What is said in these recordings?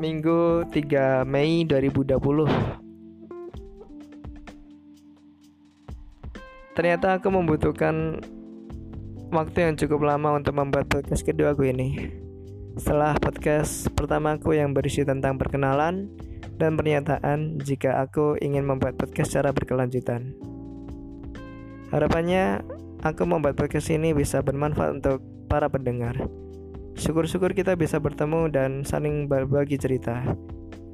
Minggu 3 Mei 2020 Ternyata aku membutuhkan waktu yang cukup lama untuk membuat podcast kedua aku ini. Setelah podcast pertamaku yang berisi tentang perkenalan dan pernyataan jika aku ingin membuat podcast secara berkelanjutan. Harapannya aku membuat podcast ini bisa bermanfaat untuk para pendengar Syukur-syukur kita bisa bertemu dan saling berbagi cerita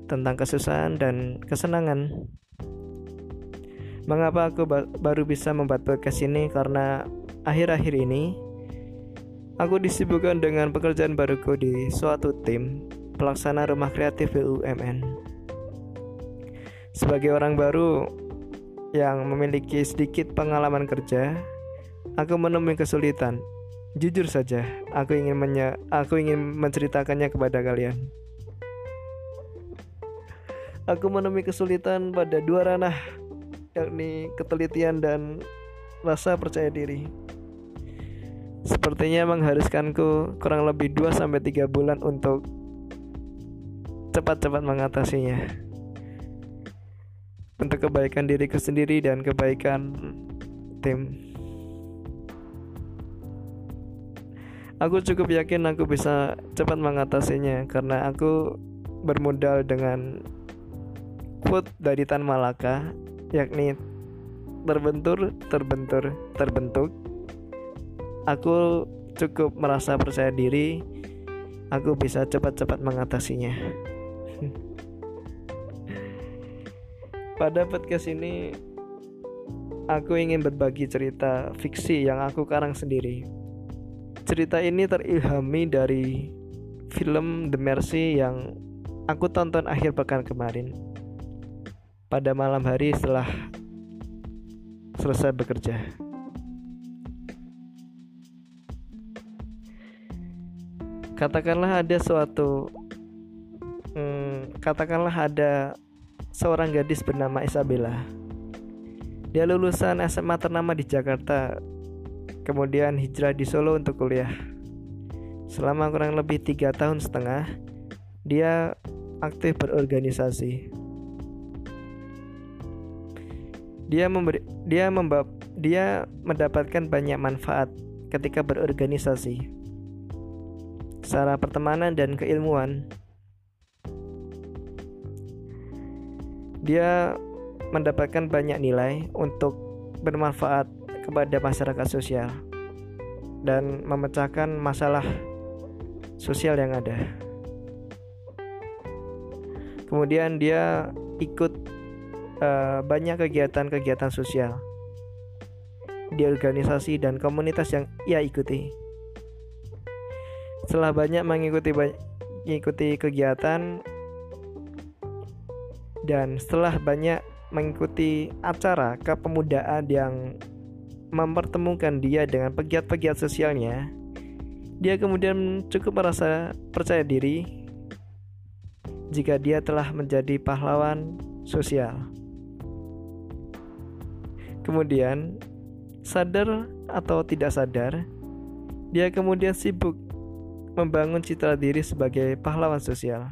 tentang kesusahan dan kesenangan. Mengapa aku ba baru bisa membuat podcast ini? Karena akhir-akhir ini aku disibukkan dengan pekerjaan baruku di suatu tim pelaksana rumah kreatif BUMN. Sebagai orang baru yang memiliki sedikit pengalaman kerja, aku menemui kesulitan Jujur saja, aku ingin menya aku ingin menceritakannya kepada kalian. Aku menemui kesulitan pada dua ranah, yakni ketelitian dan rasa percaya diri. Sepertinya mengharuskanku kurang lebih 2 sampai 3 bulan untuk cepat-cepat mengatasinya. Untuk kebaikan diriku sendiri dan kebaikan tim. Aku cukup yakin aku bisa cepat mengatasinya karena aku bermodal dengan quote dari Tan Malaka yakni terbentur, terbentur, terbentuk. Aku cukup merasa percaya diri aku bisa cepat-cepat mengatasinya. Pada podcast ini aku ingin berbagi cerita fiksi yang aku karang sendiri Cerita ini terilhami dari film The Mercy yang aku tonton akhir pekan kemarin. Pada malam hari setelah selesai bekerja. Katakanlah ada suatu hmm, katakanlah ada seorang gadis bernama Isabella. Dia lulusan SMA ternama di Jakarta kemudian hijrah di Solo untuk kuliah. Selama kurang lebih tiga tahun setengah, dia aktif berorganisasi. Dia memberi, dia membab, dia mendapatkan banyak manfaat ketika berorganisasi. Secara pertemanan dan keilmuan, dia mendapatkan banyak nilai untuk bermanfaat kepada masyarakat sosial dan memecahkan masalah sosial yang ada. Kemudian dia ikut uh, banyak kegiatan-kegiatan sosial di organisasi dan komunitas yang ia ikuti. Setelah banyak mengikuti mengikuti kegiatan dan setelah banyak mengikuti acara kepemudaan yang mempertemukan dia dengan pegiat-pegiat sosialnya, dia kemudian cukup merasa percaya diri jika dia telah menjadi pahlawan sosial. Kemudian, sadar atau tidak sadar, dia kemudian sibuk membangun citra diri sebagai pahlawan sosial.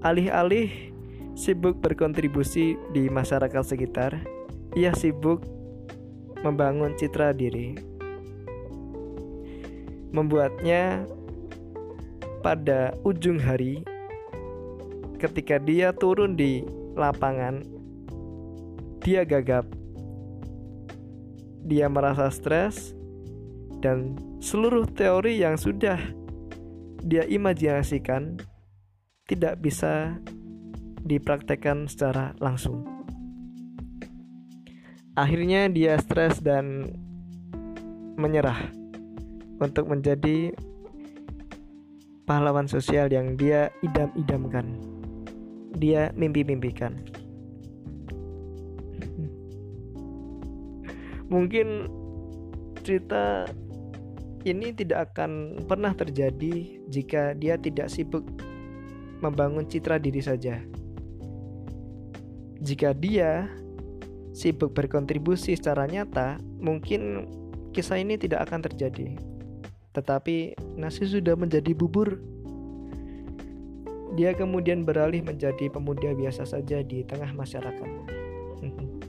Alih-alih sibuk berkontribusi di masyarakat sekitar, ia sibuk membangun citra diri. Membuatnya pada ujung hari ketika dia turun di lapangan dia gagap. Dia merasa stres dan seluruh teori yang sudah dia imajinasikan tidak bisa dipraktekkan secara langsung. Akhirnya dia stres dan menyerah untuk menjadi pahlawan sosial yang dia idam-idamkan. Dia mimpi-mimpikan. Mungkin cerita ini tidak akan pernah terjadi jika dia tidak sibuk membangun citra diri saja. Jika dia sibuk berkontribusi secara nyata, mungkin kisah ini tidak akan terjadi. Tetapi nasi sudah menjadi bubur. Dia kemudian beralih menjadi pemuda biasa saja di tengah masyarakat.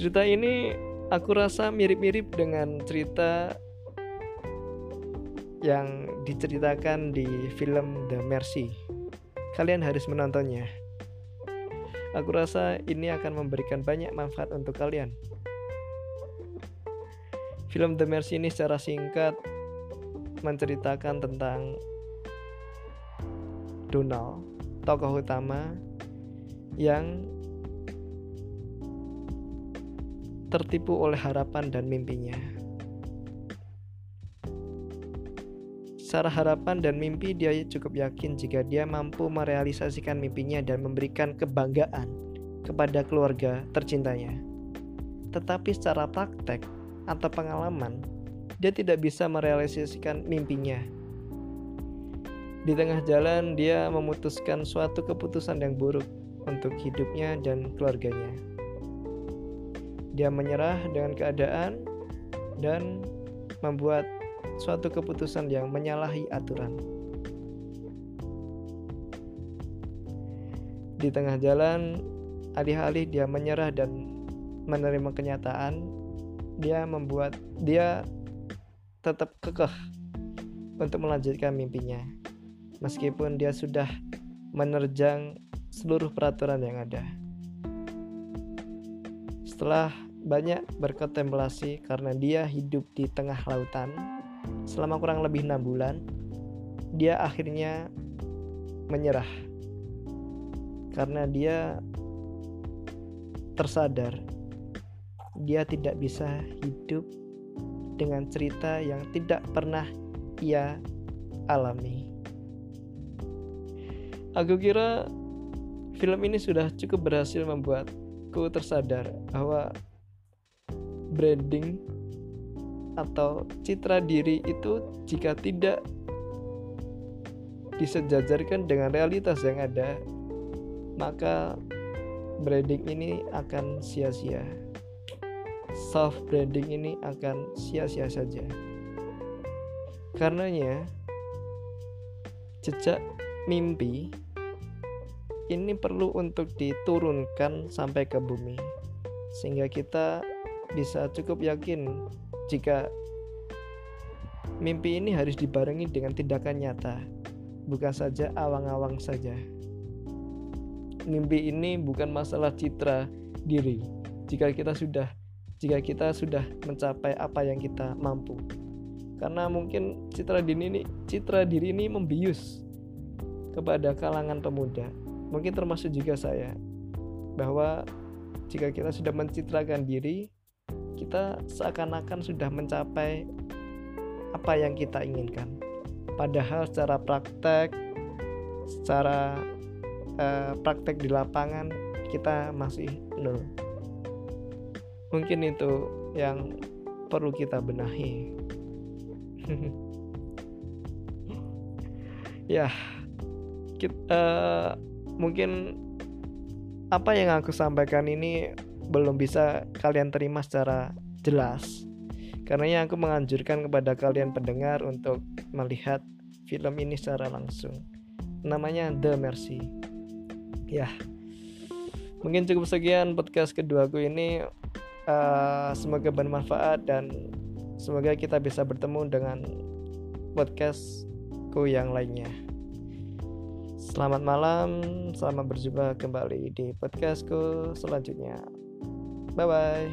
cerita ini aku rasa mirip-mirip dengan cerita yang diceritakan di film The Mercy. Kalian harus menontonnya. Aku rasa ini akan memberikan banyak manfaat untuk kalian. Film The Mercy ini secara singkat menceritakan tentang Donald, tokoh utama yang tertipu oleh harapan dan mimpinya. Secara harapan dan mimpi dia cukup yakin jika dia mampu merealisasikan mimpinya dan memberikan kebanggaan kepada keluarga tercintanya. Tetapi secara praktek atau pengalaman, dia tidak bisa merealisasikan mimpinya. Di tengah jalan, dia memutuskan suatu keputusan yang buruk untuk hidupnya dan keluarganya. Dia menyerah dengan keadaan dan membuat suatu keputusan yang menyalahi aturan. Di tengah jalan, alih-alih dia menyerah dan menerima kenyataan, dia membuat dia tetap kekeh untuk melanjutkan mimpinya, meskipun dia sudah menerjang seluruh peraturan yang ada. Setelah banyak berkontemplasi karena dia hidup di tengah lautan, selama kurang lebih enam bulan dia akhirnya menyerah karena dia tersadar dia tidak bisa hidup dengan cerita yang tidak pernah ia alami. Aku kira film ini sudah cukup berhasil membuatku tersadar bahwa branding atau citra diri itu jika tidak disejajarkan dengan realitas yang ada, maka branding ini akan sia-sia. Self branding ini akan sia-sia saja. Karenanya, jejak mimpi ini perlu untuk diturunkan sampai ke bumi, sehingga kita bisa cukup yakin jika mimpi ini harus dibarengi dengan tindakan nyata, bukan saja awang-awang saja. Mimpi ini bukan masalah citra diri. Jika kita sudah jika kita sudah mencapai apa yang kita mampu. Karena mungkin citra diri ini citra diri ini membius kepada kalangan pemuda. Mungkin termasuk juga saya bahwa jika kita sudah mencitrakan diri, kita seakan-akan sudah mencapai apa yang kita inginkan. Padahal secara praktek, secara uh, praktek di lapangan kita masih nol. Mungkin itu yang perlu kita benahi. ya, kita, eh, mungkin apa yang aku sampaikan ini belum bisa kalian terima secara jelas. Karena aku menganjurkan kepada kalian pendengar untuk melihat film ini secara langsung. Namanya The Mercy. Ya, mungkin cukup sekian podcast keduaku ini. Uh, semoga bermanfaat dan semoga kita bisa bertemu dengan podcastku yang lainnya. Selamat malam, selamat berjumpa kembali di podcastku selanjutnya. Bye bye.